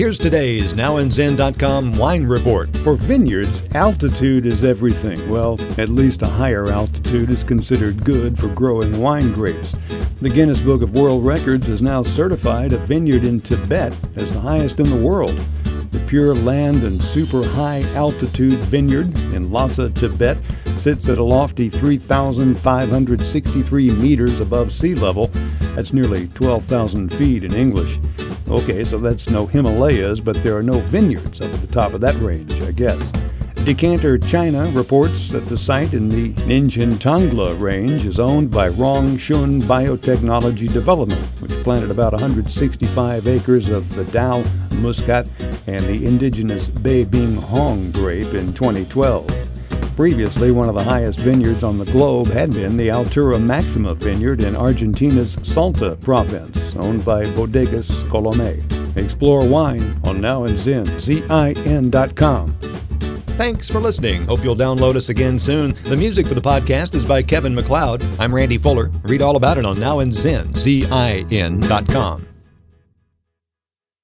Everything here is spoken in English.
Here's today's NowAndZin.com wine report. For vineyards, altitude is everything. Well, at least a higher altitude is considered good for growing wine grapes. The Guinness Book of World Records has now certified a vineyard in Tibet as the highest in the world. The Pure Land and Super High Altitude Vineyard in Lhasa, Tibet, sits at a lofty 3,563 meters above sea level. That's nearly 12,000 feet in English. Okay, so that's no Himalayas, but there are no vineyards up at the top of that range, I guess. Decanter China reports that the site in the Ningxin Tongla range is owned by Rongshun Biotechnology Development, which planted about 165 acres of the Dao Muscat and the indigenous Beibing Hong grape in 2012. Previously, one of the highest vineyards on the globe had been the Altura Maxima vineyard in Argentina's Salta province, owned by Bodegas Colome. Explore wine on Now and Zin, Z-I-N.com. Thanks for listening. Hope you'll download us again soon. The music for the podcast is by Kevin MacLeod. I'm Randy Fuller. Read all about it on Now and Zin, Z-I-N.com.